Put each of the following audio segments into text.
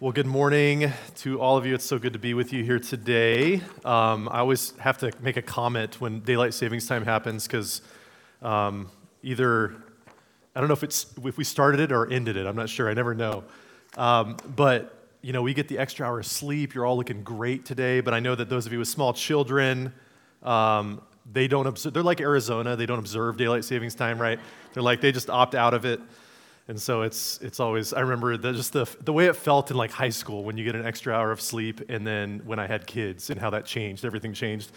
Well, good morning to all of you. It's so good to be with you here today. Um, I always have to make a comment when daylight savings time happens because um, either I don't know if it's if we started it or ended it. I'm not sure. I never know. Um, but you know, we get the extra hour of sleep. You're all looking great today. But I know that those of you with small children, um, they don't observe. They're like Arizona. They don't observe daylight savings time, right? They're like they just opt out of it. And so it's, it's always, I remember the, just the, the way it felt in like high school when you get an extra hour of sleep, and then when I had kids and how that changed, everything changed.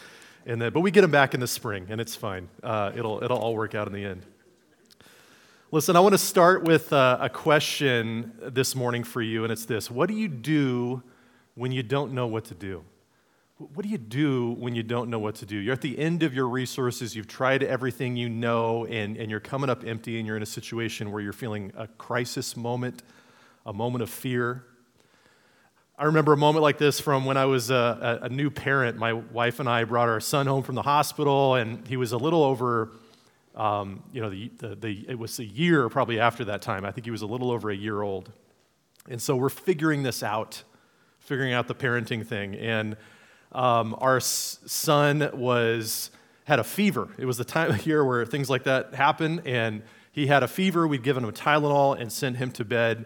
And then, but we get them back in the spring, and it's fine. Uh, it'll, it'll all work out in the end. Listen, I want to start with uh, a question this morning for you, and it's this What do you do when you don't know what to do? What do you do when you don't know what to do? You're at the end of your resources, you've tried everything you know, and, and you're coming up empty, and you're in a situation where you're feeling a crisis moment, a moment of fear. I remember a moment like this from when I was a, a, a new parent. My wife and I brought our son home from the hospital, and he was a little over, um, you know, the, the, the, it was a year probably after that time. I think he was a little over a year old. And so we're figuring this out, figuring out the parenting thing. And um, our son was had a fever. It was the time of year where things like that happen, and he had a fever. We'd given him Tylenol and sent him to bed,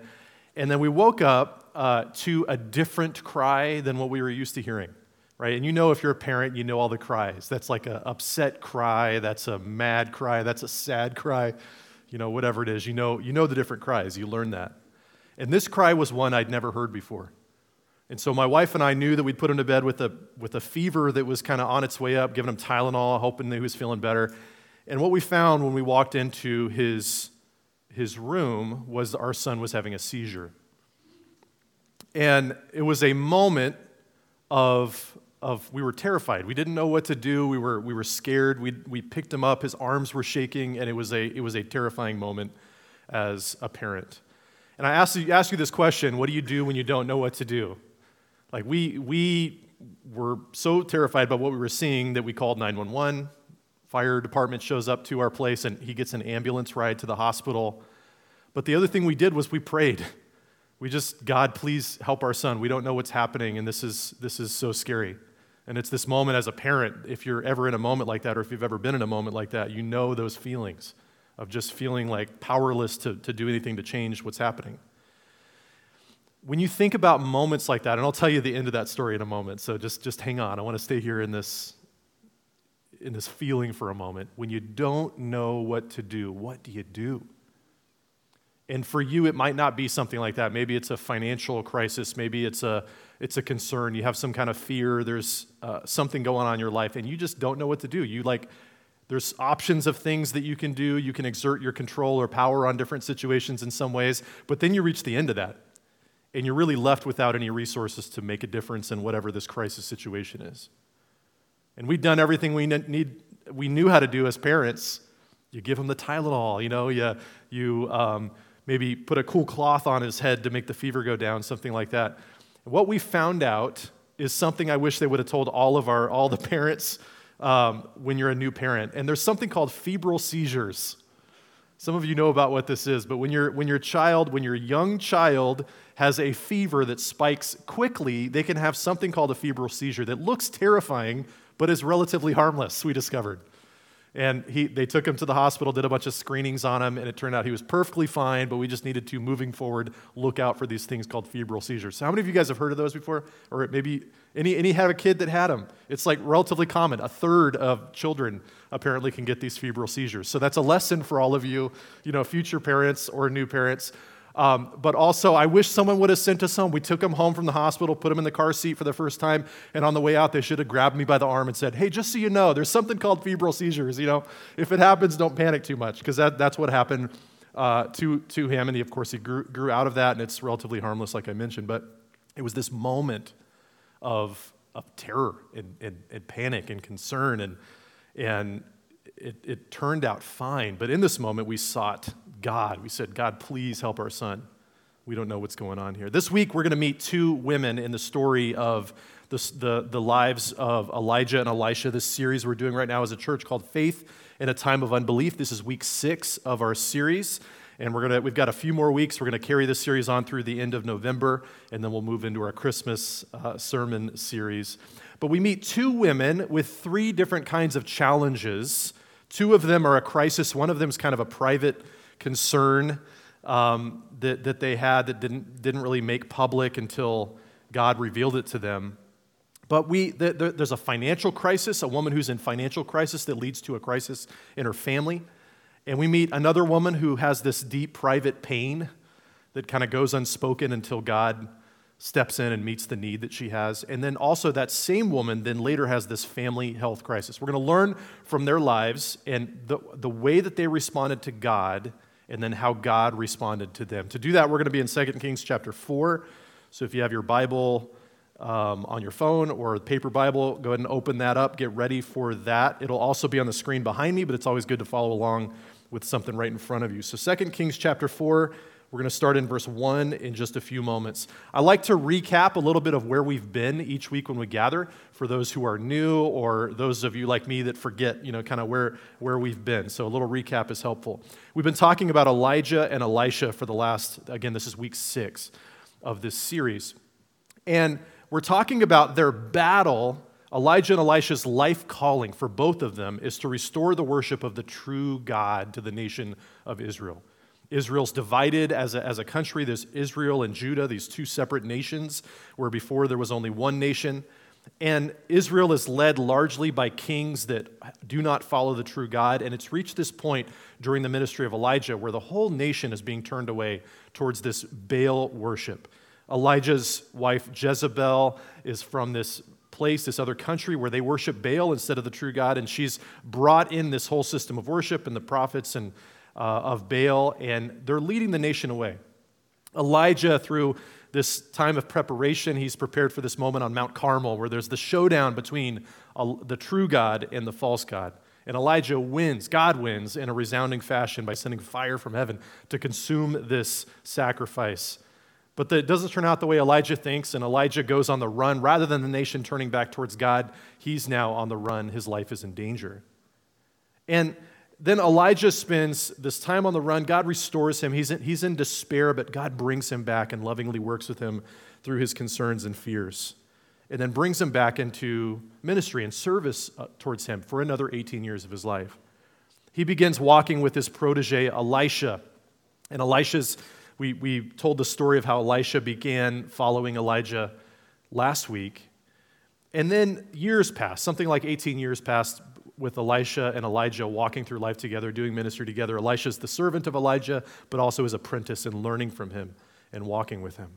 and then we woke up uh, to a different cry than what we were used to hearing. Right? And you know, if you're a parent, you know all the cries. That's like an upset cry. That's a mad cry. That's a sad cry. You know, whatever it is. You know, you know the different cries. You learn that. And this cry was one I'd never heard before. And so my wife and I knew that we'd put him to bed with a, with a fever that was kind of on its way up, giving him Tylenol, hoping that he was feeling better. And what we found when we walked into his, his room was our son was having a seizure. And it was a moment of, of we were terrified. We didn't know what to do. We were, we were scared. We, we picked him up. His arms were shaking, and it was a, it was a terrifying moment as a parent. And I you, ask you this question what do you do when you don't know what to do? Like, we, we were so terrified by what we were seeing that we called 911. Fire department shows up to our place and he gets an ambulance ride to the hospital. But the other thing we did was we prayed. We just, God, please help our son. We don't know what's happening, and this is, this is so scary. And it's this moment as a parent, if you're ever in a moment like that, or if you've ever been in a moment like that, you know those feelings of just feeling like powerless to, to do anything to change what's happening when you think about moments like that, and I'll tell you the end of that story in a moment, so just, just hang on. I want to stay here in this, in this feeling for a moment. When you don't know what to do, what do you do? And for you, it might not be something like that. Maybe it's a financial crisis. Maybe it's a, it's a concern. You have some kind of fear. There's uh, something going on in your life, and you just don't know what to do. You like, there's options of things that you can do. You can exert your control or power on different situations in some ways, but then you reach the end of that and you're really left without any resources to make a difference in whatever this crisis situation is. And we've done everything we need, we knew how to do as parents. You give him the Tylenol, you know, you, you um, maybe put a cool cloth on his head to make the fever go down, something like that. What we found out is something I wish they would have told all of our, all the parents um, when you're a new parent. And there's something called febrile seizures. Some of you know about what this is, but when, you when your child, when your young child has a fever that spikes quickly, they can have something called a febrile seizure that looks terrifying, but is relatively harmless, we discovered. And he, they took him to the hospital, did a bunch of screenings on him, and it turned out he was perfectly fine, but we just needed to, moving forward, look out for these things called febrile seizures. So, how many of you guys have heard of those before? Or maybe any, any have a kid that had them? It's like relatively common. A third of children apparently can get these febrile seizures. So, that's a lesson for all of you, you know, future parents or new parents. Um, but also, I wish someone would have sent us home. We took him home from the hospital, put him in the car seat for the first time, and on the way out, they should have grabbed me by the arm and said, Hey, just so you know, there's something called febrile seizures. You know, if it happens, don't panic too much, because that, that's what happened uh, to, to him. And he, of course, he grew, grew out of that, and it's relatively harmless, like I mentioned. But it was this moment of, of terror and, and, and panic and concern, and, and it, it turned out fine. But in this moment, we sought God. We said, God, please help our son. We don't know what's going on here. This week, we're going to meet two women in the story of the, the, the lives of Elijah and Elisha. This series we're doing right now is a church called Faith in a Time of Unbelief. This is week six of our series. And we're gonna, we've got a few more weeks. We're going to carry this series on through the end of November, and then we'll move into our Christmas uh, sermon series. But we meet two women with three different kinds of challenges. Two of them are a crisis, one of them is kind of a private concern um, that, that they had that didn't, didn't really make public until God revealed it to them. But we, the, the, there's a financial crisis, a woman who's in financial crisis that leads to a crisis in her family. And we meet another woman who has this deep private pain that kind of goes unspoken until God steps in and meets the need that she has. And then also, that same woman then later has this family health crisis. We're going to learn from their lives and the, the way that they responded to God and then how God responded to them. To do that, we're going to be in 2 Kings chapter 4. So if you have your Bible, um, on your phone or paper Bible, go ahead and open that up. Get ready for that. It'll also be on the screen behind me, but it's always good to follow along with something right in front of you. So 2 Kings chapter 4, we're going to start in verse 1 in just a few moments. I like to recap a little bit of where we've been each week when we gather for those who are new or those of you like me that forget, you know, kind of where, where we've been. So a little recap is helpful. We've been talking about Elijah and Elisha for the last, again, this is week six of this series. And we're talking about their battle Elijah and Elisha's life calling for both of them is to restore the worship of the true God to the nation of Israel. Israel's divided as a, as a country. There's Israel and Judah, these two separate nations, where before there was only one nation. And Israel is led largely by kings that do not follow the true God. And it's reached this point during the ministry of Elijah where the whole nation is being turned away towards this Baal worship. Elijah's wife Jezebel is from this place, this other country where they worship Baal instead of the true God. And she's brought in this whole system of worship and the prophets and, uh, of Baal, and they're leading the nation away. Elijah, through this time of preparation, he's prepared for this moment on Mount Carmel where there's the showdown between the true God and the false God. And Elijah wins, God wins in a resounding fashion by sending fire from heaven to consume this sacrifice. But it doesn't turn out the way Elijah thinks, and Elijah goes on the run. Rather than the nation turning back towards God, he's now on the run. His life is in danger. And then Elijah spends this time on the run. God restores him. He's in, he's in despair, but God brings him back and lovingly works with him through his concerns and fears. And then brings him back into ministry and service uh, towards him for another 18 years of his life. He begins walking with his protege, Elisha. And Elisha's we, we told the story of how Elisha began following Elijah last week. And then years passed, something like 18 years passed with Elisha and Elijah walking through life together, doing ministry together. Elisha's the servant of Elijah, but also his apprentice and learning from him and walking with him.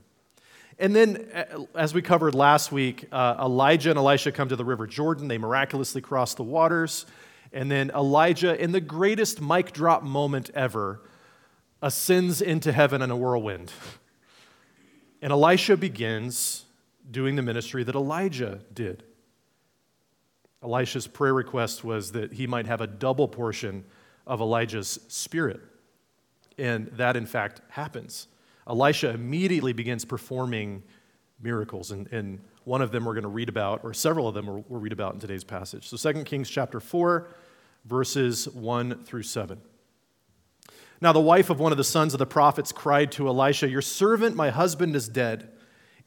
And then, as we covered last week, uh, Elijah and Elisha come to the River Jordan. They miraculously cross the waters. And then Elijah, in the greatest mic drop moment ever, ascends into heaven in a whirlwind. And Elisha begins doing the ministry that Elijah did. Elisha's prayer request was that he might have a double portion of Elijah's spirit. And that, in fact, happens. Elisha immediately begins performing miracles, and, and one of them we're going to read about, or several of them we'll, we'll read about in today's passage. So 2 Kings chapter 4, verses 1 through 7. Now, the wife of one of the sons of the prophets cried to Elisha, Your servant, my husband, is dead,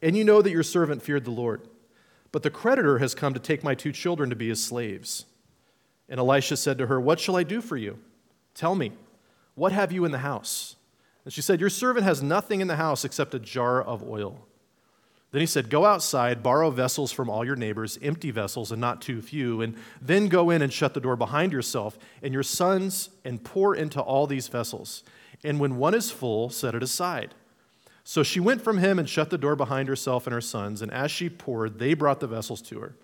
and you know that your servant feared the Lord. But the creditor has come to take my two children to be his slaves. And Elisha said to her, What shall I do for you? Tell me, what have you in the house? And she said, Your servant has nothing in the house except a jar of oil. Then he said, Go outside, borrow vessels from all your neighbors, empty vessels and not too few, and then go in and shut the door behind yourself and your sons and pour into all these vessels. And when one is full, set it aside. So she went from him and shut the door behind herself and her sons, and as she poured, they brought the vessels to her.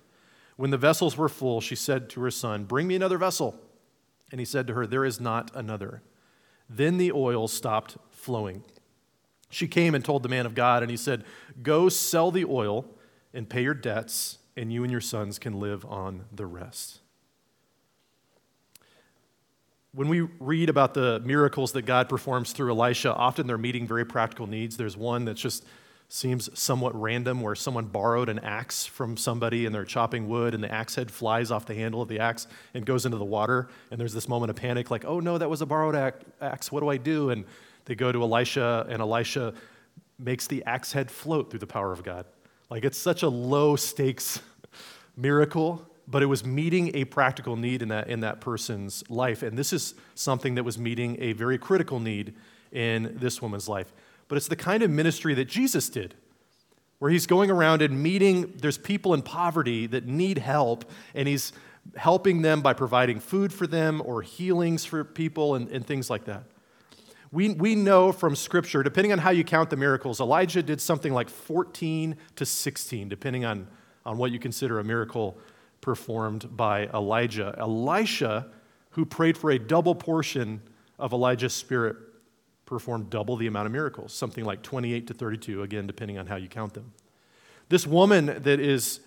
When the vessels were full, she said to her son, Bring me another vessel. And he said to her, There is not another. Then the oil stopped flowing. She came and told the man of God, and he said, Go sell the oil and pay your debts, and you and your sons can live on the rest. When we read about the miracles that God performs through Elisha, often they're meeting very practical needs. There's one that just seems somewhat random where someone borrowed an axe from somebody and they're chopping wood, and the axe head flies off the handle of the axe and goes into the water. And there's this moment of panic like, oh no, that was a borrowed axe. What do I do? And They go to Elisha, and Elisha makes the axe head float through the power of God. Like it's such a low stakes miracle, but it was meeting a practical need in that, in that person's life. And this is something that was meeting a very critical need in this woman's life. But it's the kind of ministry that Jesus did, where he's going around and meeting, there's people in poverty that need help, and he's helping them by providing food for them or healings for people and, and things like that. We, we know from Scripture, depending on how you count the miracles, Elijah did something like 14 to 16, depending on, on what you consider a miracle performed by Elijah. Elisha, who prayed for a double portion of Elijah's spirit, performed double the amount of miracles, something like 28 to 32, again, depending on how you count them. This woman that is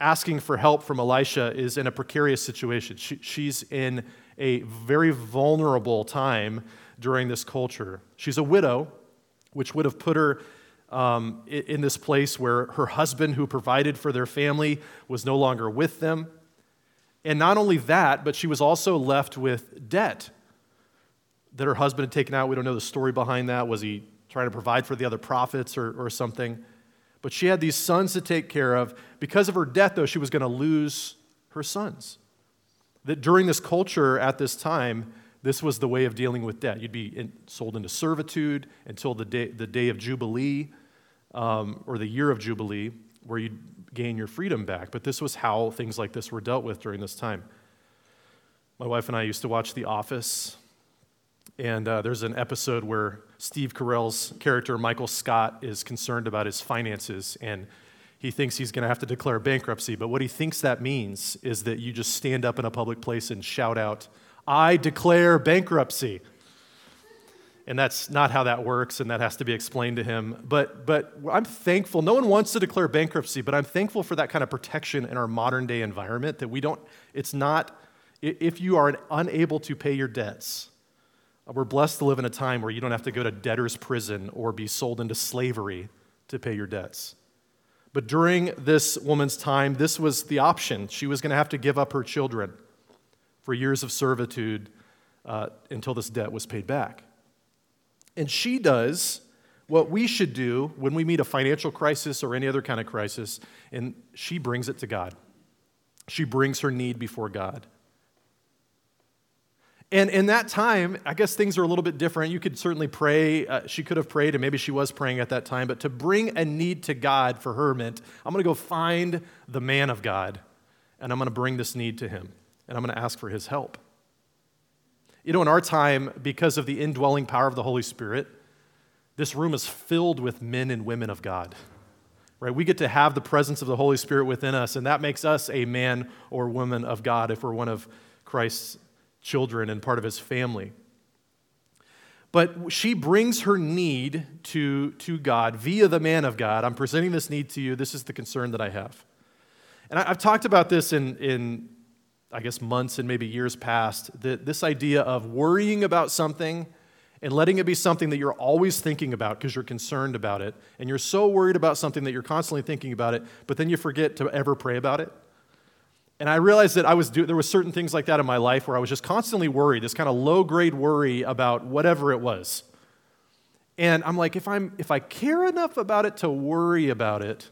asking for help from Elisha is in a precarious situation. She, she's in a very vulnerable time during this culture. She's a widow, which would have put her um, in this place where her husband, who provided for their family, was no longer with them. And not only that, but she was also left with debt that her husband had taken out. We don't know the story behind that. Was he trying to provide for the other prophets or, or something? But she had these sons to take care of. Because of her death, though, she was going to lose her sons. That during this culture at this time, this was the way of dealing with debt. You'd be in, sold into servitude until the day, the day of Jubilee um, or the year of Jubilee, where you'd gain your freedom back. But this was how things like this were dealt with during this time. My wife and I used to watch The Office, and uh, there's an episode where Steve Carell's character, Michael Scott, is concerned about his finances, and he thinks he's going to have to declare bankruptcy. But what he thinks that means is that you just stand up in a public place and shout out, I declare bankruptcy. And that's not how that works, and that has to be explained to him. But, but I'm thankful. No one wants to declare bankruptcy, but I'm thankful for that kind of protection in our modern day environment that we don't, it's not, if you are unable to pay your debts, we're blessed to live in a time where you don't have to go to debtor's prison or be sold into slavery to pay your debts. But during this woman's time, this was the option. She was going to have to give up her children for years of servitude uh, until this debt was paid back. And she does what we should do when we meet a financial crisis or any other kind of crisis, and she brings it to God. She brings her need before God. And in that time, I guess things are a little bit different. You could certainly pray. Uh, she could have prayed, and maybe she was praying at that time. But to bring a need to God for her meant I'm going to go find the man of God, and I'm going to bring this need to him and I'm going to ask for his help. You know, in our time, because of the indwelling power of the Holy Spirit, this room is filled with men and women of God. Right? We get to have the presence of the Holy Spirit within us, and that makes us a man or woman of God if we're one of Christ's children and part of his family. But she brings her need to, to God via the man of God. I'm presenting this need to you. This is the concern that I have. And I, have talked about this in, in I guess, months and maybe years past, that this idea of worrying about something and letting it be something that you're always thinking about because you're concerned about it, and you're so worried about something that you're constantly thinking about it, but then you forget to ever pray about it. And I realized that I was do- there was certain things like that in my life where I was just constantly worried, this kind of low grade worry about whatever it was. And I'm like, if I'm if I care enough about it to worry about it,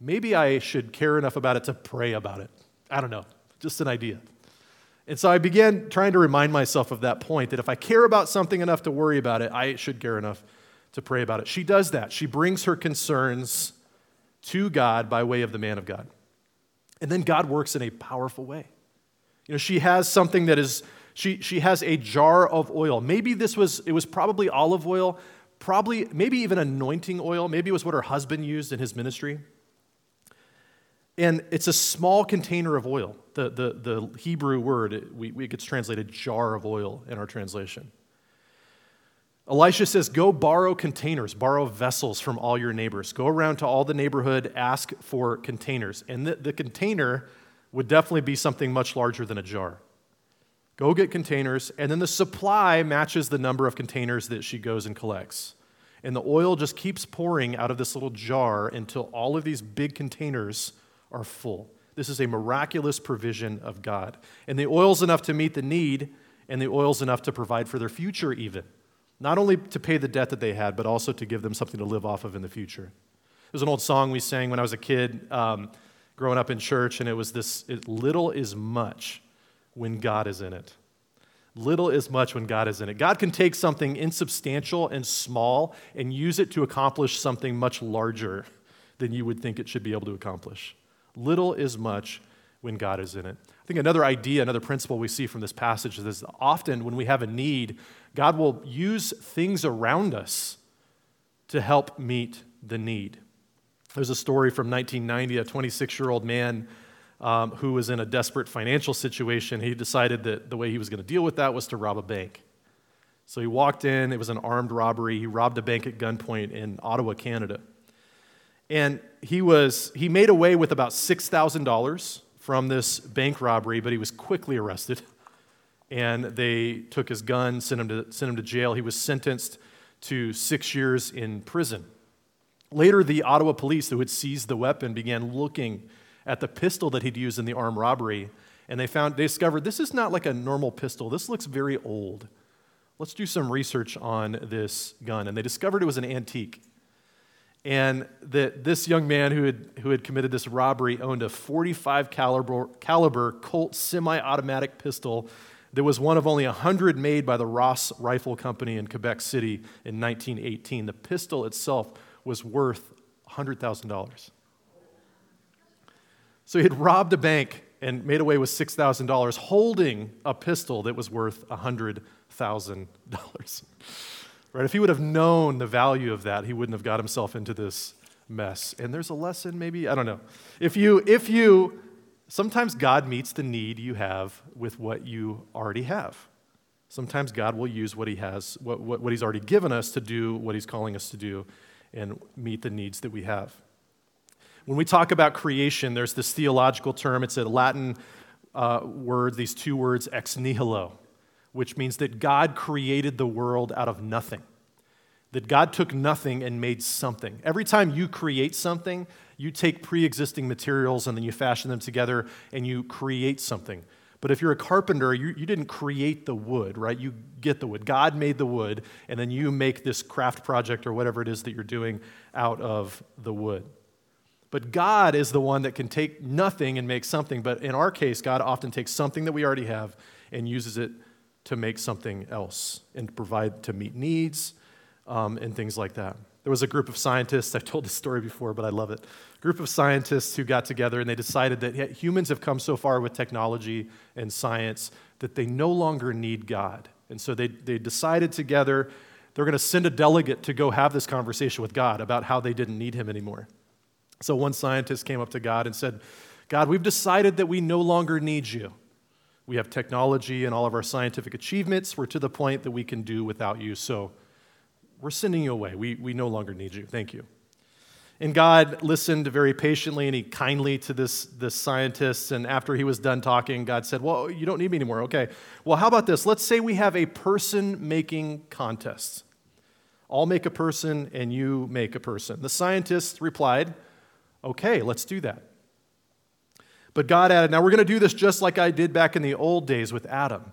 maybe I should care enough about it to pray about it. I don't know just an idea. And so I began trying to remind myself of that point that if I care about something enough to worry about it, I should care enough to pray about it. She does that. She brings her concerns to God by way of the man of God. And then God works in a powerful way. You know, she has something that is, she, she has a jar of oil. Maybe this was, it was probably olive oil, probably, maybe even anointing oil. Maybe it was what her husband used in his ministry. And it's a small container of oil. The, the, the Hebrew word, it, we, it gets translated jar of oil in our translation. Elisha says, Go borrow containers, borrow vessels from all your neighbors. Go around to all the neighborhood, ask for containers. And the, the container would definitely be something much larger than a jar. Go get containers, and then the supply matches the number of containers that she goes and collects. And the oil just keeps pouring out of this little jar until all of these big containers are full. This is a miraculous provision of God. And the oil's enough to meet the need, and the oil's enough to provide for their future, even. not only to pay the debt that they had, but also to give them something to live off of in the future. There's an old song we sang when I was a kid um, growing up in church, and it was this little is much when God is in it. Little is much when God is in it. God can take something insubstantial and small and use it to accomplish something much larger than you would think it should be able to accomplish. Little is much when God is in it. I think another idea, another principle we see from this passage is often when we have a need, God will use things around us to help meet the need. There's a story from 1990, a 26 year old man um, who was in a desperate financial situation. He decided that the way he was going to deal with that was to rob a bank. So he walked in, it was an armed robbery. He robbed a bank at gunpoint in Ottawa, Canada. And he, was, he made away with about $6,000 from this bank robbery, but he was quickly arrested. And they took his gun, sent him to, sent him to jail. He was sentenced to six years in prison. Later, the Ottawa police, who had seized the weapon, began looking at the pistol that he'd used in the armed robbery, and they found they discovered this is not like a normal pistol. This looks very old. Let's do some research on this gun. And they discovered it was an antique. And that this young man who had, who had committed this robbery owned a 45 caliber, caliber Colt semi automatic pistol that was one of only 100 made by the Ross Rifle Company in Quebec City in 1918. The pistol itself was worth $100,000. So he had robbed a bank and made away with $6,000 holding a pistol that was worth $100,000. Right? If he would have known the value of that, he wouldn't have got himself into this mess. And there's a lesson maybe, I don't know. If you if you sometimes God meets the need you have with what you already have. Sometimes God will use what he has, what, what, what he's already given us to do what he's calling us to do and meet the needs that we have. When we talk about creation, there's this theological term. It's a Latin uh, word, these two words, ex nihilo, which means that God created the world out of nothing. That God took nothing and made something. Every time you create something, you take pre existing materials and then you fashion them together and you create something. But if you're a carpenter, you, you didn't create the wood, right? You get the wood. God made the wood, and then you make this craft project or whatever it is that you're doing out of the wood. But God is the one that can take nothing and make something. But in our case, God often takes something that we already have and uses it to make something else and provide to meet needs um, and things like that. There was a group of scientists, I've told this story before, but I love it. A group of scientists who got together and they decided that humans have come so far with technology and science that they no longer need God. And so they, they decided together they're going to send a delegate to go have this conversation with God about how they didn't need him anymore. So one scientist came up to God and said, God, we've decided that we no longer need you. We have technology and all of our scientific achievements. We're to the point that we can do without you. So we're sending you away. We, we no longer need you. Thank you. And God listened very patiently and he kindly to this, this scientist. And after he was done talking, God said, Well, you don't need me anymore. Okay. Well, how about this? Let's say we have a person making contest. I'll make a person and you make a person. The scientist replied, Okay, let's do that. But God added, Now we're going to do this just like I did back in the old days with Adam.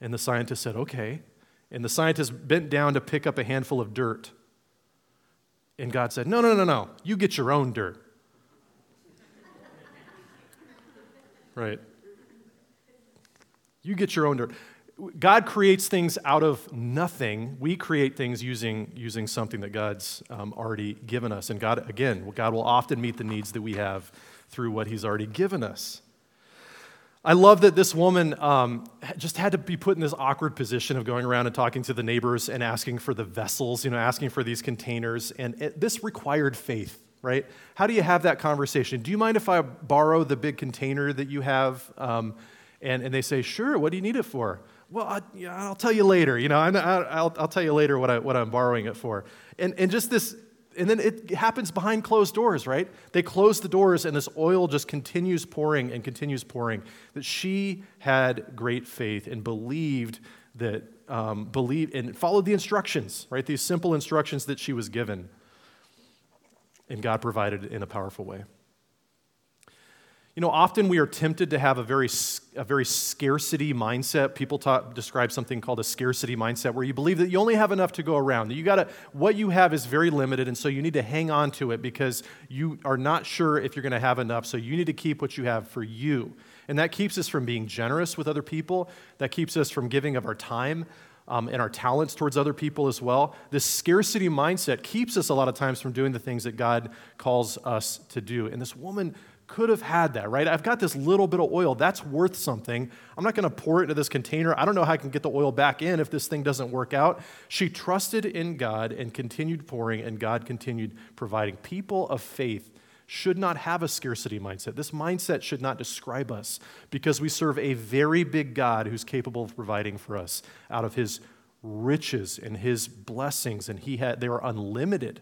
And the scientist said, Okay. And the scientist bent down to pick up a handful of dirt. And God said, No, no, no, no. You get your own dirt. right. You get your own dirt. God creates things out of nothing. We create things using, using something that God's um, already given us. And God, again, God will often meet the needs that we have through what He's already given us. I love that this woman um, just had to be put in this awkward position of going around and talking to the neighbors and asking for the vessels, you know, asking for these containers. And it, this required faith, right? How do you have that conversation? Do you mind if I borrow the big container that you have? Um, and, and they say, sure, what do you need it for? Well, I, will tell you later. You know, I, will I'll tell you later what, I, what I'm borrowing it for. And, and just this and then it happens behind closed doors, right? They close the doors, and this oil just continues pouring and continues pouring. That she had great faith and believed that, um, believed and followed the instructions, right? These simple instructions that she was given. And God provided in a powerful way. You know, often we are tempted to have a very, a very scarcity mindset. People talk, describe something called a scarcity mindset, where you believe that you only have enough to go around. That you gotta, what you have is very limited, and so you need to hang on to it because you are not sure if you're going to have enough. So you need to keep what you have for you, and that keeps us from being generous with other people. That keeps us from giving of our time. Um, and our talents towards other people as well. This scarcity mindset keeps us a lot of times from doing the things that God calls us to do. And this woman could have had that, right? I've got this little bit of oil. That's worth something. I'm not going to pour it into this container. I don't know how I can get the oil back in if this thing doesn't work out. She trusted in God and continued pouring, and God continued providing. People of faith should not have a scarcity mindset. This mindset should not describe us because we serve a very big God who's capable of providing for us out of his riches and his blessings, and he had, they were unlimited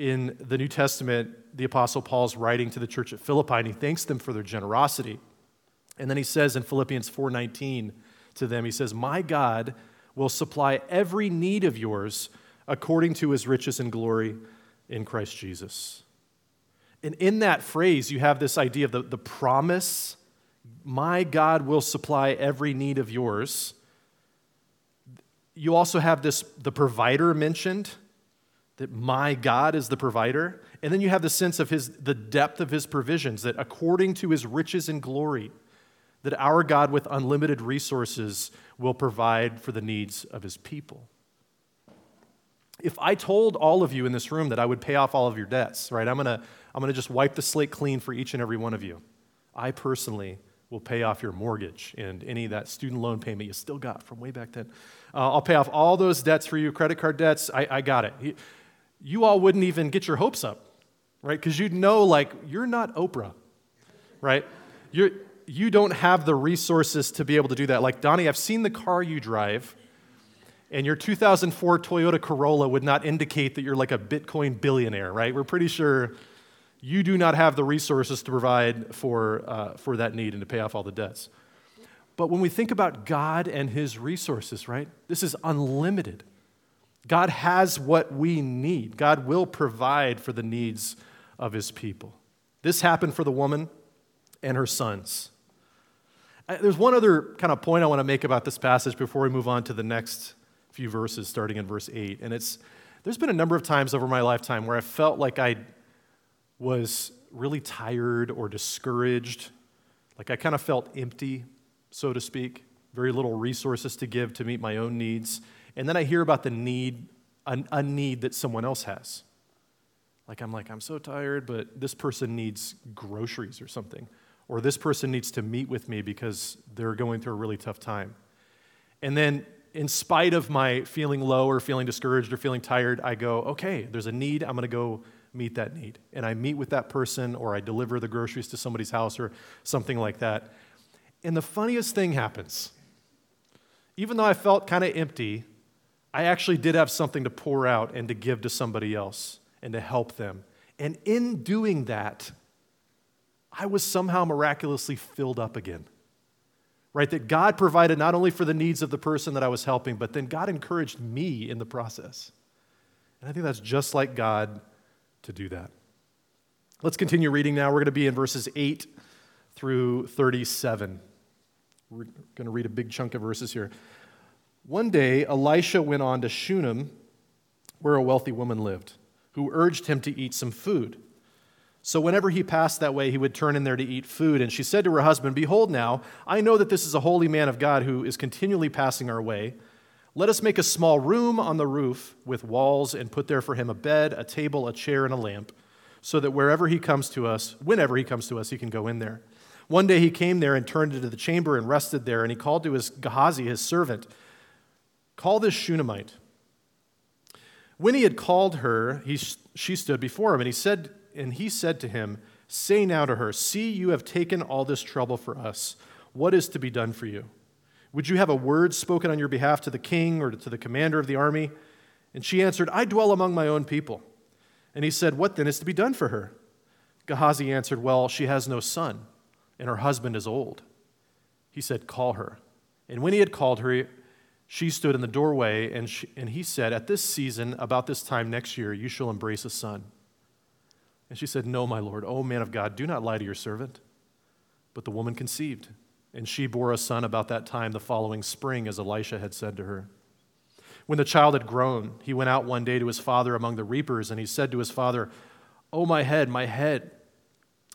in the New Testament, the Apostle Paul's writing to the church at Philippi, and he thanks them for their generosity. And then he says in Philippians 4:19 to them, he says, "My God will supply every need of yours according to his riches and glory in Christ Jesus." And in that phrase, you have this idea of the, the promise, my God will supply every need of yours. You also have this the provider mentioned that my God is the provider. And then you have the sense of his, the depth of his provisions, that according to his riches and glory, that our God with unlimited resources will provide for the needs of his people. If I told all of you in this room that I would pay off all of your debts, right, I'm gonna, I'm gonna just wipe the slate clean for each and every one of you. I personally will pay off your mortgage and any of that student loan payment you still got from way back then. Uh, I'll pay off all those debts for you, credit card debts. I, I got it you all wouldn't even get your hopes up, right? Because you'd know, like, you're not Oprah, right? You're, you don't have the resources to be able to do that. Like, Donnie, I've seen the car you drive, and your 2004 Toyota Corolla would not indicate that you're like a Bitcoin billionaire, right? We're pretty sure you do not have the resources to provide for, uh, for that need and to pay off all the debts. But when we think about God and his resources, right, this is unlimited. God has what we need. God will provide for the needs of his people. This happened for the woman and her sons. Uh, there's one other kind of point I want to make about this passage before we move on to the next few verses, starting in verse 8. And it's there's been a number of times over my lifetime where I felt like I was really tired or discouraged, like I kind of felt empty, so to speak, very little resources to give to meet my own needs. And then I hear about the need, a, a need that someone else has. Like, I'm like, I'm so tired, but this person needs groceries or something. Or this person needs to meet with me because they're going through a really tough time. And then, in spite of my feeling low or feeling discouraged or feeling tired, I go, okay, there's a need. I'm going to go meet that need. And I meet with that person or I deliver the groceries to somebody's house or something like that. And the funniest thing happens. Even though I felt kind of empty, I actually did have something to pour out and to give to somebody else and to help them. And in doing that, I was somehow miraculously filled up again. Right? That God provided not only for the needs of the person that I was helping, but then God encouraged me in the process. And I think that's just like God to do that. Let's continue reading now. We're going to be in verses 8 through 37. We're going to read a big chunk of verses here. One day, Elisha went on to Shunem, where a wealthy woman lived, who urged him to eat some food. So whenever he passed that way, he would turn in there to eat food. And she said to her husband, Behold, now, I know that this is a holy man of God who is continually passing our way. Let us make a small room on the roof with walls and put there for him a bed, a table, a chair, and a lamp, so that wherever he comes to us, whenever he comes to us, he can go in there. One day he came there and turned into the chamber and rested there, and he called to his Gehazi, his servant, Call this Shunammite. When he had called her, he, she stood before him, and he said, and he said to him, Say now to her, See, you have taken all this trouble for us. What is to be done for you? Would you have a word spoken on your behalf to the king or to the commander of the army? And she answered, I dwell among my own people. And he said, What then is to be done for her? Gehazi answered, Well, she has no son, and her husband is old. He said, Call her. And when he had called her, she stood in the doorway, and, she, and he said, At this season, about this time next year, you shall embrace a son. And she said, No, my Lord. O man of God, do not lie to your servant. But the woman conceived, and she bore a son about that time the following spring, as Elisha had said to her. When the child had grown, he went out one day to his father among the reapers, and he said to his father, Oh, my head, my head.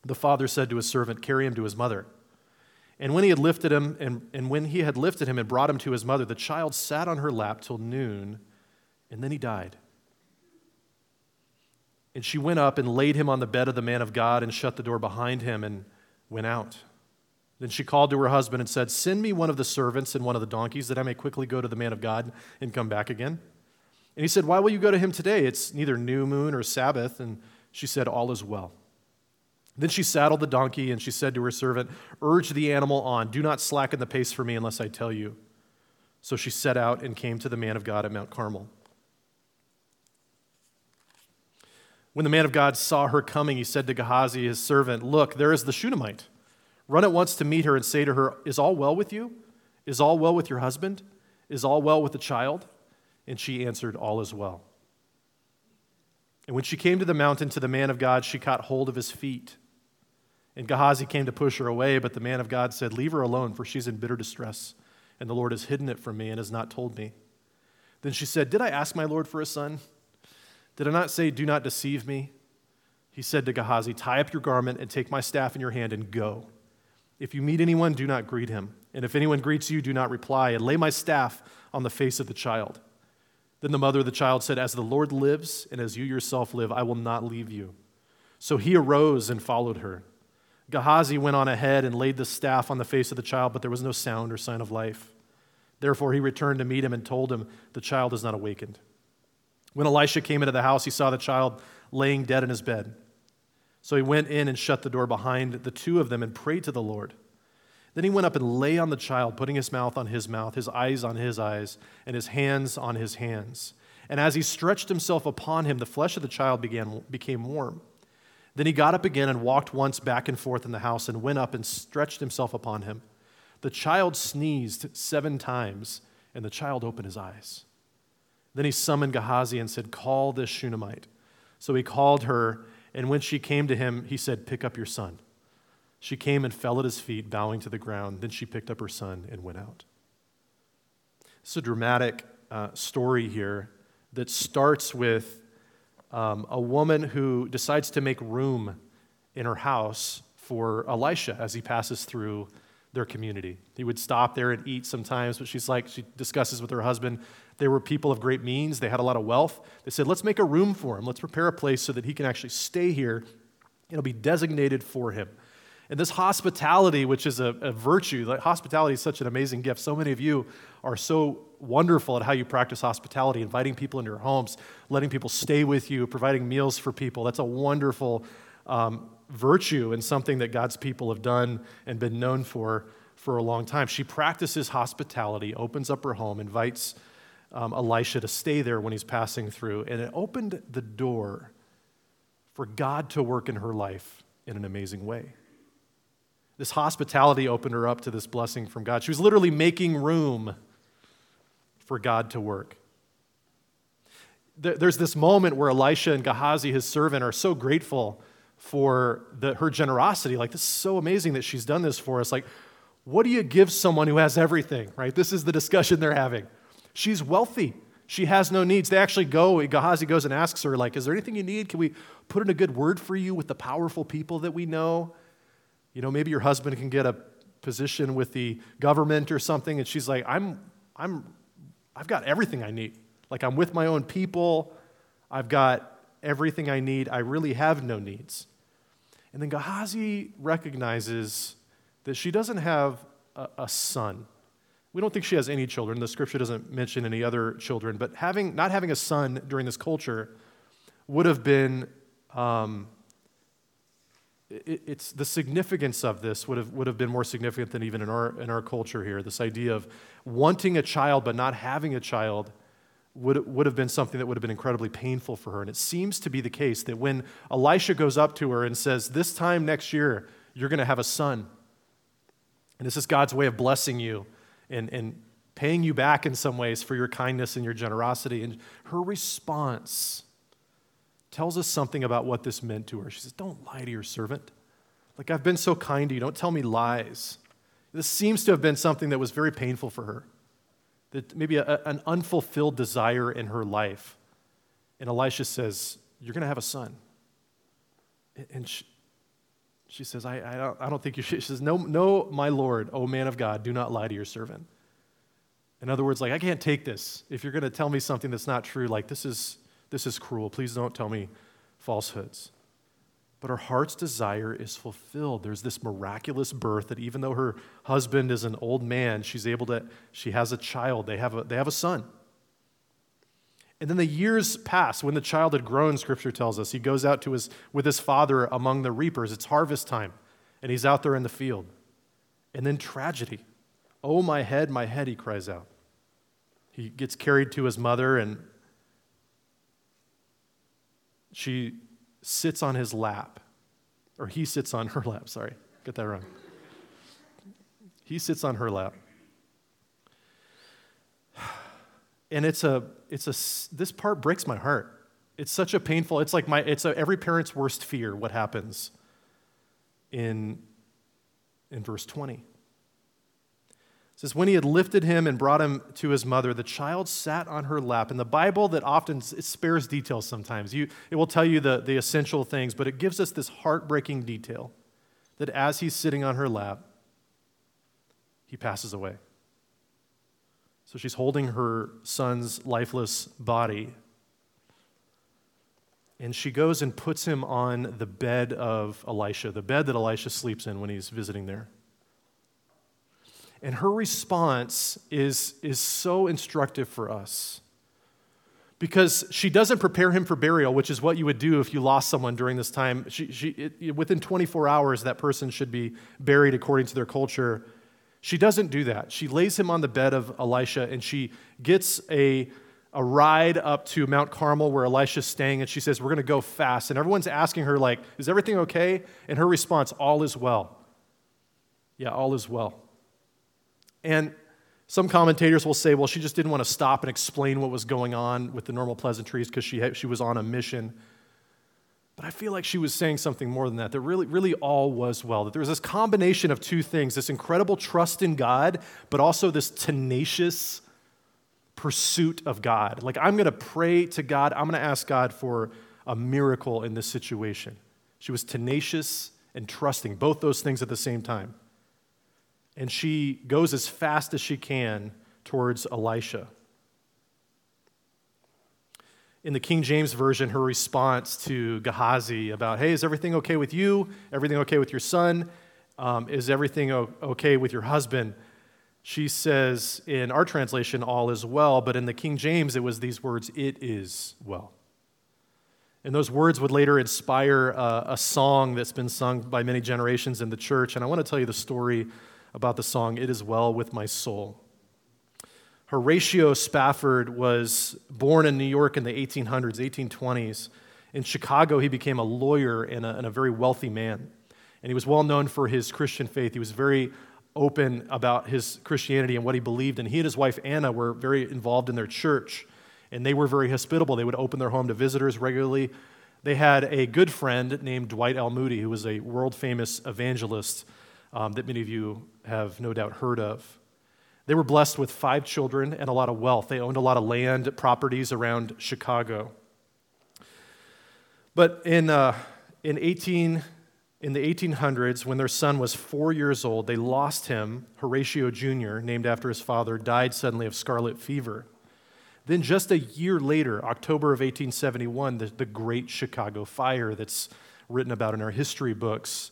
The father said to his servant, Carry him to his mother. And when he had lifted him, and, and when he had lifted him and brought him to his mother, the child sat on her lap till noon, and then he died. And she went up and laid him on the bed of the man of God and shut the door behind him and went out. Then she called to her husband and said, Send me one of the servants and one of the donkeys that I may quickly go to the man of God and come back again. And he said, Why will you go to him today? It's neither new moon or Sabbath. And she said, All is well. Then she saddled the donkey and she said to her servant, Urge the animal on. Do not slacken the pace for me unless I tell you. So she set out and came to the man of God at Mount Carmel. When the man of God saw her coming, he said to Gehazi, his servant, Look, there is the Shunammite. Run at once to meet her and say to her, Is all well with you? Is all well with your husband? Is all well with the child? And she answered, All is well. And when she came to the mountain to the man of God, she caught hold of his feet. And Gehazi came to push her away, but the man of God said, Leave her alone, for she's in bitter distress, and the Lord has hidden it from me and has not told me. Then she said, Did I ask my Lord for a son? Did I not say, Do not deceive me? He said to Gehazi, Tie up your garment and take my staff in your hand and go. If you meet anyone, do not greet him. And if anyone greets you, do not reply, and lay my staff on the face of the child. Then the mother of the child said, As the Lord lives, and as you yourself live, I will not leave you. So he arose and followed her. Gehazi went on ahead and laid the staff on the face of the child, but there was no sound or sign of life. Therefore he returned to meet him and told him, The child is not awakened. When Elisha came into the house, he saw the child laying dead in his bed. So he went in and shut the door behind the two of them and prayed to the Lord. Then he went up and lay on the child, putting his mouth on his mouth, his eyes on his eyes, and his hands on his hands. And as he stretched himself upon him, the flesh of the child began, became warm. Then he got up again and walked once back and forth in the house and went up and stretched himself upon him. The child sneezed seven times, and the child opened his eyes. Then he summoned Gehazi and said, Call this Shunammite. So he called her, and when she came to him, he said, Pick up your son. She came and fell at his feet, bowing to the ground. Then she picked up her son and went out. It's a dramatic uh, story here that starts with um, a woman who decides to make room in her house for Elisha as he passes through their community. He would stop there and eat sometimes, but she's like, she discusses with her husband. They were people of great means, they had a lot of wealth. They said, let's make a room for him. Let's prepare a place so that he can actually stay here. It'll be designated for him. And this hospitality, which is a, a virtue, like hospitality is such an amazing gift. So many of you are so wonderful at how you practice hospitality, inviting people into your homes, letting people stay with you, providing meals for people. That's a wonderful um, virtue and something that God's people have done and been known for for a long time. She practices hospitality, opens up her home, invites um, Elisha to stay there when he's passing through, and it opened the door for God to work in her life in an amazing way. This hospitality opened her up to this blessing from God. She was literally making room for God to work. There's this moment where Elisha and Gehazi, his servant, are so grateful for the, her generosity. Like, this is so amazing that she's done this for us. Like, what do you give someone who has everything, right? This is the discussion they're having. She's wealthy. She has no needs. They actually go, Gehazi goes and asks her, like, is there anything you need? Can we put in a good word for you with the powerful people that we know? You know, maybe your husband can get a position with the government or something. And she's like, I'm, I'm, I've got everything I need. Like, I'm with my own people. I've got everything I need. I really have no needs. And then Gehazi recognizes that she doesn't have a, a, son. We don't think she has any children. The scripture doesn't mention any other children, but having, not having a son during this culture would have been, um, it, it's the significance of this would have, would have been more significant than even in our, in our culture here. This idea of wanting a child but not having a child would, would have been something that would have been incredibly painful for her. And it seems to be the case that when Elisha goes up to her and says, This time next year, you're going to have a son, and this is God's way of blessing you and, and paying you back in some ways for your kindness and your generosity. And her response tells us something about what this meant to her. She says, Don't lie to your servant. Like, I've been so kind to you. Don't tell me lies. This seems to have been something that was very painful for her, that maybe a, an unfulfilled desire in her life. And Elisha says, You're going to have a son. And she, she says, I, I, don't, I don't think you should. She says, no, no, my Lord, O man of God, do not lie to your servant. In other words, like, I can't take this. If you're going to tell me something that's not true, like, this is, this is cruel. Please don't tell me falsehoods. But her heart's desire is fulfilled. There's this miraculous birth that even though her husband is an old man, she's able to, she has a child. They have a, they have a son. And then the years pass. When the child had grown, scripture tells us, he goes out to his, with his father among the reapers. It's harvest time, and he's out there in the field. And then tragedy. Oh, my head, my head, he cries out. He gets carried to his mother, and she sits on his lap. Or he sits on her lap, sorry. Get that wrong. He sits on her lap. And it's a, it's a, this part breaks my heart. It's such a painful, it's like my, it's a, every parent's worst fear, what happens in, in verse 20. Says, When he had lifted him and brought him to his mother, the child sat on her lap. In the Bible, that often spares details sometimes. You, it will tell you the, the essential things, but it gives us this heartbreaking detail that as he's sitting on her lap, he passes away. So she's holding her son's lifeless body. And she goes and puts him on the bed of Elisha, the bed that Elisha sleeps in when he's visiting there. And her response is, is so instructive for us because she doesn't prepare him for burial, which is what you would do if you lost someone during this time. She, she, it, within 24 hours, that person should be buried according to their culture. She doesn't do that. She lays him on the bed of Elisha and she gets a, a ride up to Mount Carmel where Elisha's staying and she says, We're going to go fast. And everyone's asking her, like, Is everything okay? And her response, All is well. Yeah, all is well. And some commentators will say, well, she just didn't want to stop and explain what was going on with the normal pleasantries because she, she was on a mission. But I feel like she was saying something more than that, that really, really all was well. That there was this combination of two things this incredible trust in God, but also this tenacious pursuit of God. Like, I'm going to pray to God, I'm going to ask God for a miracle in this situation. She was tenacious and trusting, both those things at the same time. And she goes as fast as she can towards Elisha in the King James Version, her response to Gehazi about, hey, is everything okay with you? Everything okay with your son? Um, is everything okay with your husband? She says in our translation, all is well, but in the King James, it was these words, it is well. And those words would later inspire a, a song that's been sung by many generations in the church. And I want to tell you the story about the song, It Is Well With My Soul. Horatio Spafford was born in New York in the 1800s, 1820s. In Chicago, he became a lawyer and a, and a very wealthy man. And he was well known for his Christian faith. He was very open about his Christianity and what he believed. And he and his wife, Anna, were very involved in their church. And they were very hospitable. They would open their home to visitors regularly. They had a good friend named Dwight L. Moody, who was a world famous evangelist um, that many of you have no doubt heard of. They were blessed with five children and a lot of wealth. They owned a lot of land, properties around Chicago. But in, uh, in, 18, in the 1800s, when their son was four years old, they lost him. Horatio Jr., named after his father, died suddenly of scarlet fever. Then, just a year later, October of 1871, the, the Great Chicago Fire, that's written about in our history books,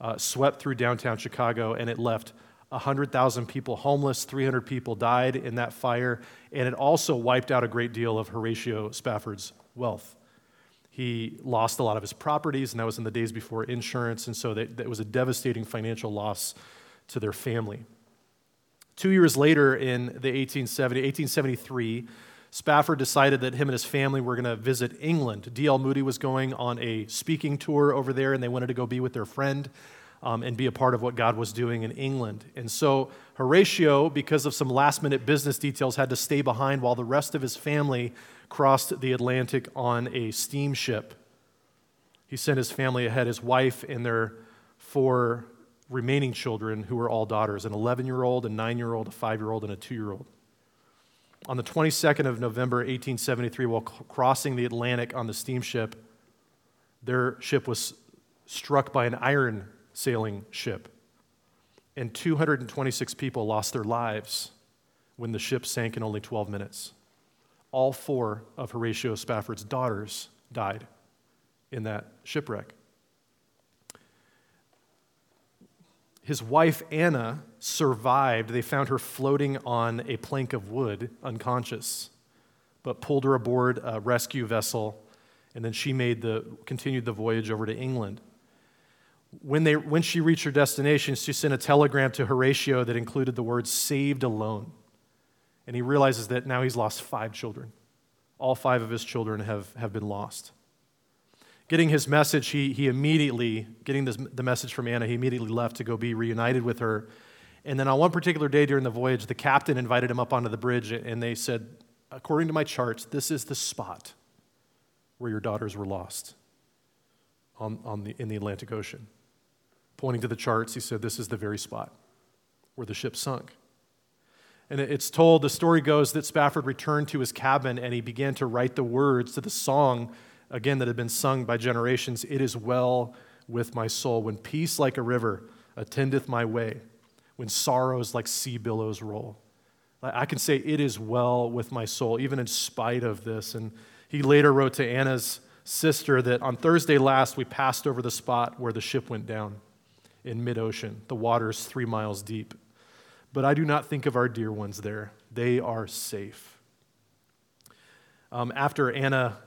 uh, swept through downtown Chicago and it left 100,000 people homeless, 300 people died in that fire, and it also wiped out a great deal of Horatio Spafford's wealth. He lost a lot of his properties, and that was in the days before insurance, and so that, that was a devastating financial loss to their family. Two years later, in the 1870, 1873, Spafford decided that him and his family were going to visit England. D.L. Moody was going on a speaking tour over there, and they wanted to go be with their friend um, and be a part of what God was doing in England. And so Horatio, because of some last minute business details, had to stay behind while the rest of his family crossed the Atlantic on a steamship He sent his family ahead, his wife and their four remaining children, who were all daughters an 11 year old, a 9 year old, a 5 year old, and a 2 year old. On the 22nd of November, 1873, while crossing the Atlantic on the steamship, their ship was struck by an iron sailing ship, and 226 people lost their lives when the ship sank in only 12 minutes. All four of Horatio Spafford's daughters died in that shipwreck. His wife, Anna, survived. They found her floating on a plank of wood, unconscious, but pulled her aboard a rescue vessel, and then she made the, continued the voyage over to England. When, they, when she reached her destination, she sent a telegram to Horatio that included the words, saved alone. And he realizes that now he's lost five children. All five of his children have, have been lost. Getting his message, he, he immediately, getting this, the message from Anna, he immediately left to go be reunited with her. And then on one particular day during the voyage, the captain invited him up onto the bridge, and they said, According to my charts, this is the spot where your daughters were lost on, on the, in the Atlantic Ocean. Pointing to the charts, he said, This is the very spot where the ship sunk. And it's told, the story goes that Spafford returned to his cabin and he began to write the words to the song again, that had been sung by generations It is well with my soul. When peace like a river attendeth my way, when sorrows like sea billows roll. I can say, It is well with my soul, even in spite of this. And he later wrote to Anna's sister that on Thursday last, we passed over the spot where the ship went down in mid ocean, the waters three miles deep. But I do not think of our dear ones there. They are safe. Um, after Anna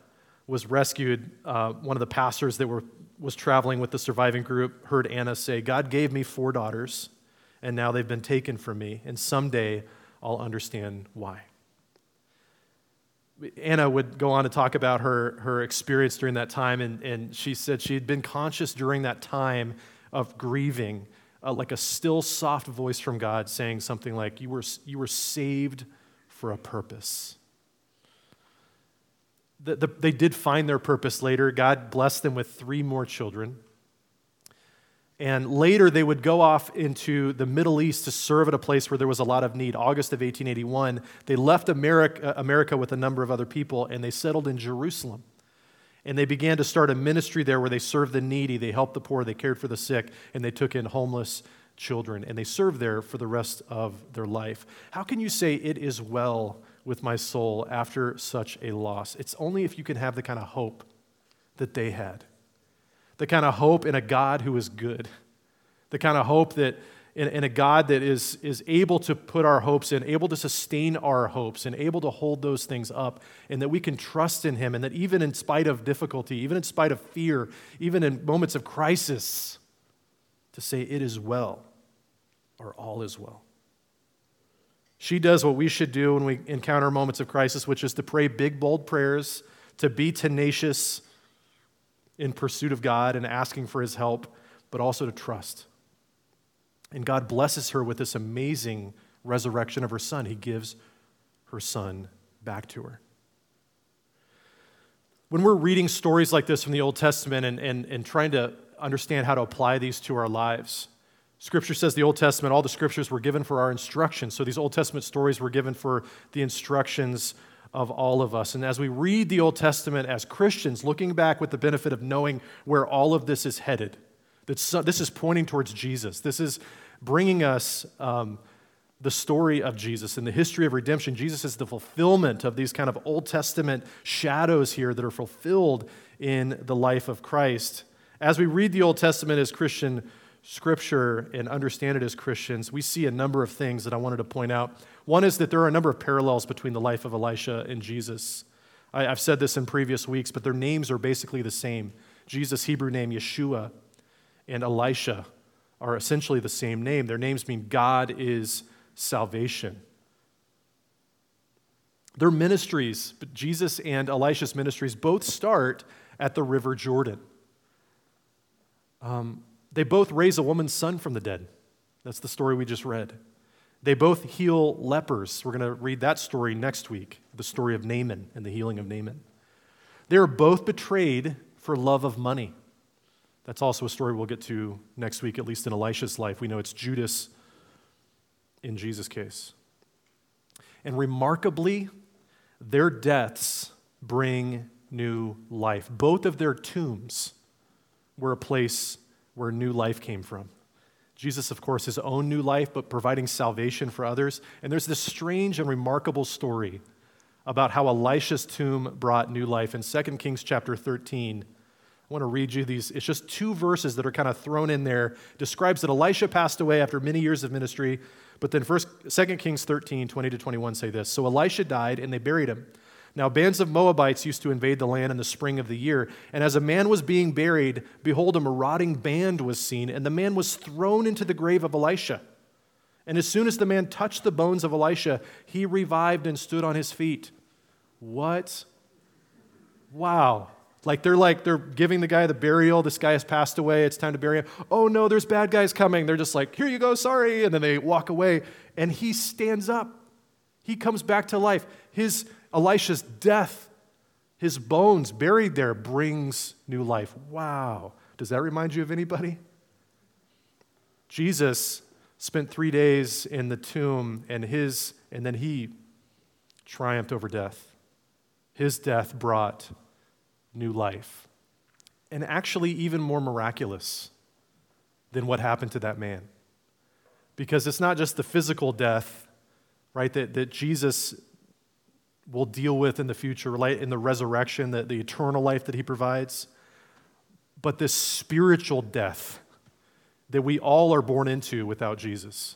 was rescued, uh, one of the pastors that were, was traveling with the surviving group heard Anna say, God gave me four daughters, and now they've been taken from me, and someday I'll understand why. Anna would go on to talk about her, her experience during that time, and, and she said she had been conscious during that time of grieving, uh, like a still, soft voice from God saying something like, You were, you were saved for a purpose the, the, they did find their purpose later. God blessed them with three more children. And later, they would go off into the Middle East to serve at a place where there was a lot of need. August of 1881, they left America, uh, America with a number of other people and they settled in Jerusalem. And they began to start a ministry there where they served the needy, they helped the poor, they cared for the sick, and they took in homeless children. And they served there for the rest of their life. How can you say it is well with my soul after such a loss. It's only if you can have the kind of hope that they had, the kind of hope in a God who is good, the kind of hope that in, in, a God that is, is able to put our hopes in, able to sustain our hopes, and able to hold those things up, and that we can trust in Him, and that even in spite of difficulty, even in spite of fear, even in moments of crisis, to say, It is well, or all is well. She does what we should do when we encounter moments of crisis, which is to pray big, bold prayers, to be tenacious in pursuit of God and asking for his help, but also to trust. And God blesses her with this amazing resurrection of her son. He gives her son back to her. When we're reading stories like this from the Old Testament and, and, and trying to understand how to apply these to our lives, Scripture says the Old Testament, all the scriptures were given for our instruction. So these Old Testament stories were given for the instructions of all of us. And as we read the Old Testament as Christians, looking back with the benefit of knowing where all of this is headed, that this is pointing towards Jesus. This is bringing us um, the story of Jesus and the history of redemption. Jesus is the fulfillment of these kind of Old Testament shadows here that are fulfilled in the life of Christ. As we read the Old Testament as Christian Scripture and understand it as Christians, we see a number of things that I wanted to point out. One is that there are a number of parallels between the life of Elisha and Jesus. I, have said this in previous weeks, but their names are basically the same. Jesus' Hebrew name, Yeshua, and Elisha are essentially the same name. Their names mean God is salvation. Their ministries, Jesus and Elisha's ministries, both start at the River Jordan. Um, they both raise a woman's son from the dead. That's the story we just read. They both heal lepers. We're going to read that story next week, the story of Naaman and the healing of Naaman. They are both betrayed for love of money. That's also a story we'll get to next week, at least in Elisha's life. We know it's Judas in Jesus' case. And remarkably, their deaths bring new life. Both of their tombs were a place where new life came from. Jesus, of course, his own new life, but providing salvation for others. And there's this strange and remarkable story about how Elisha's tomb brought new life. In 2 Kings chapter 13, I want to read you these. It's just two verses that are kind of thrown in there. Describes that Elisha passed away after many years of ministry. But then first, 2 Kings 13, 20 to 21 say this. So Elisha died, and they buried him. Now, bands of Moabites used to invade the land in the spring of the year. And as a man was being buried, behold, a marauding band was seen, and the man was thrown into the grave of Elisha. And as soon as the man touched the bones of Elisha, he revived and stood on his feet. What? Wow. Like they're like, they're giving the guy the burial. This guy has passed away. It's time to bury him. Oh no, there's bad guys coming. They're just like, here you go, sorry. And then they walk away. And he stands up. He comes back to life. His Elisha's death, his bones buried there, brings new life. Wow. Does that remind you of anybody? Jesus spent three days in the tomb, and his, and then he triumphed over death. His death brought new life. And actually, even more miraculous than what happened to that man. Because it's not just the physical death, right, that, that Jesus will deal with in the future, in the resurrection, the, the eternal life that he provides, but this spiritual death that we all are born into without Jesus.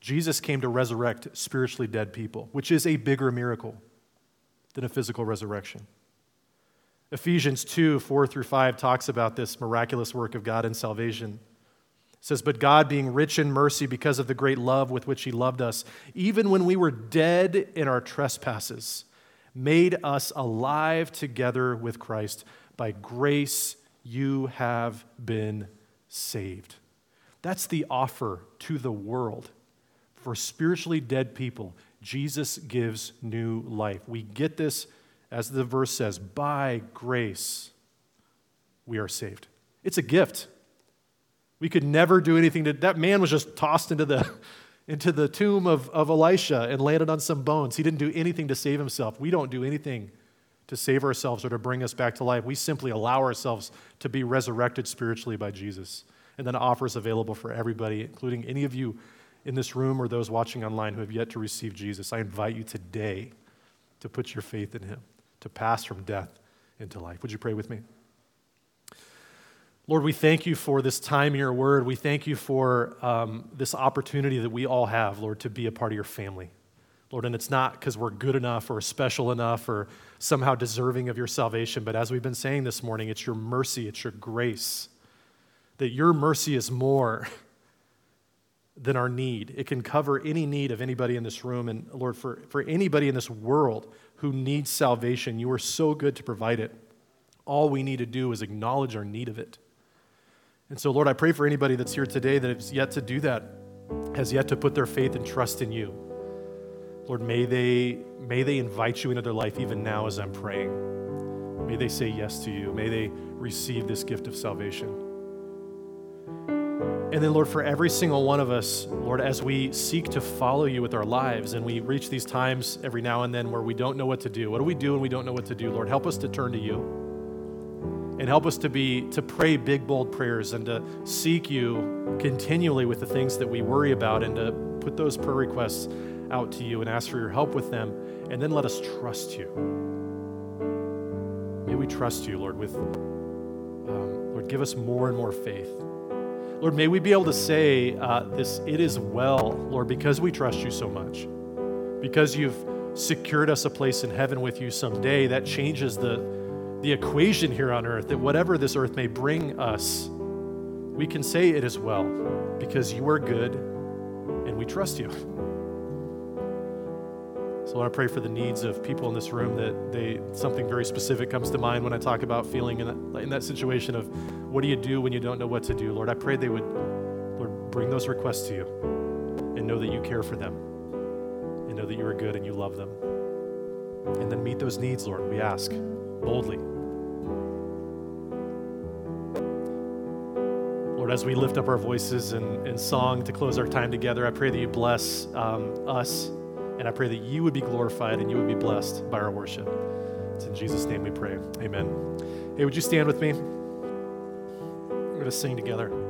Jesus came to resurrect spiritually dead people, which is a bigger miracle than a physical resurrection. Ephesians 2 4 through 5 talks about this miraculous work of God in salvation. It says, But God, being rich in mercy because of the great love with which He loved us, even when we were dead in our trespasses, made us alive together with Christ. By grace you have been saved. That's the offer to the world. For spiritually dead people, Jesus gives new life. We get this, as the verse says, by grace we are saved. It's a gift. We could never do anything to that man was just tossed into the into the tomb of, of Elisha and landed on some bones. He didn't do anything to save himself. We don't do anything to save ourselves or to bring us back to life. We simply allow ourselves to be resurrected spiritually by Jesus. And then offers available for everybody, including any of you in this room or those watching online who have yet to receive Jesus. I invite you today to put your faith in him, to pass from death into life. Would you pray with me? Lord, we thank you for this time in your word. We thank you for um, this opportunity that we all have, Lord, to be a part of your family. Lord, and it's not because we're good enough or special enough or somehow deserving of your salvation, but as we've been saying this morning, it's your mercy, it's your grace. That your mercy is more than our need. It can cover any need of anybody in this room. And Lord, for, for anybody in this world who needs salvation, you are so good to provide it. All we need to do is acknowledge our need of it and so, Lord, I pray for anybody that's here today that has yet to do that, has yet to put their faith and trust in you. Lord, may they, may they invite you into their life even now as I'm praying. May they say yes to you. May they receive this gift of salvation. And then, Lord, for every single one of us, Lord, as we seek to follow you with our lives and we reach these times every now and then where we don't know what to do, what do we do when we don't know what to do? Lord, help us to turn to you and help us to be to pray big bold prayers and to seek you continually with the things that we worry about and to put those prayer requests out to you and ask for your help with them. And then let us trust you. May we trust you lord with um, lord give us more and more faith. Lord may we be able to say uh, this it is well lord because we trust you so much. Because you've secured us a place in heaven with you someday that changes the the equation here on earth that whatever this earth may bring us, we can say it is well because you are good and we trust you. So I want to pray for the needs of people in this room that they something very specific comes to mind when I talk about feeling in that, in that situation of what do you do when you don't know what to do. Lord, I pray they would Lord bring those requests to you and know that you care for them and know that you are good and you love them. And then meet those needs, Lord, we ask boldly. Lord, as we lift up our voices in, in song to close our time together, I pray that you bless um, us, and I pray that you would be glorified and you would be blessed by our worship. It's in Jesus' name we pray. Amen. Hey, would you stand with me? We're going to sing together.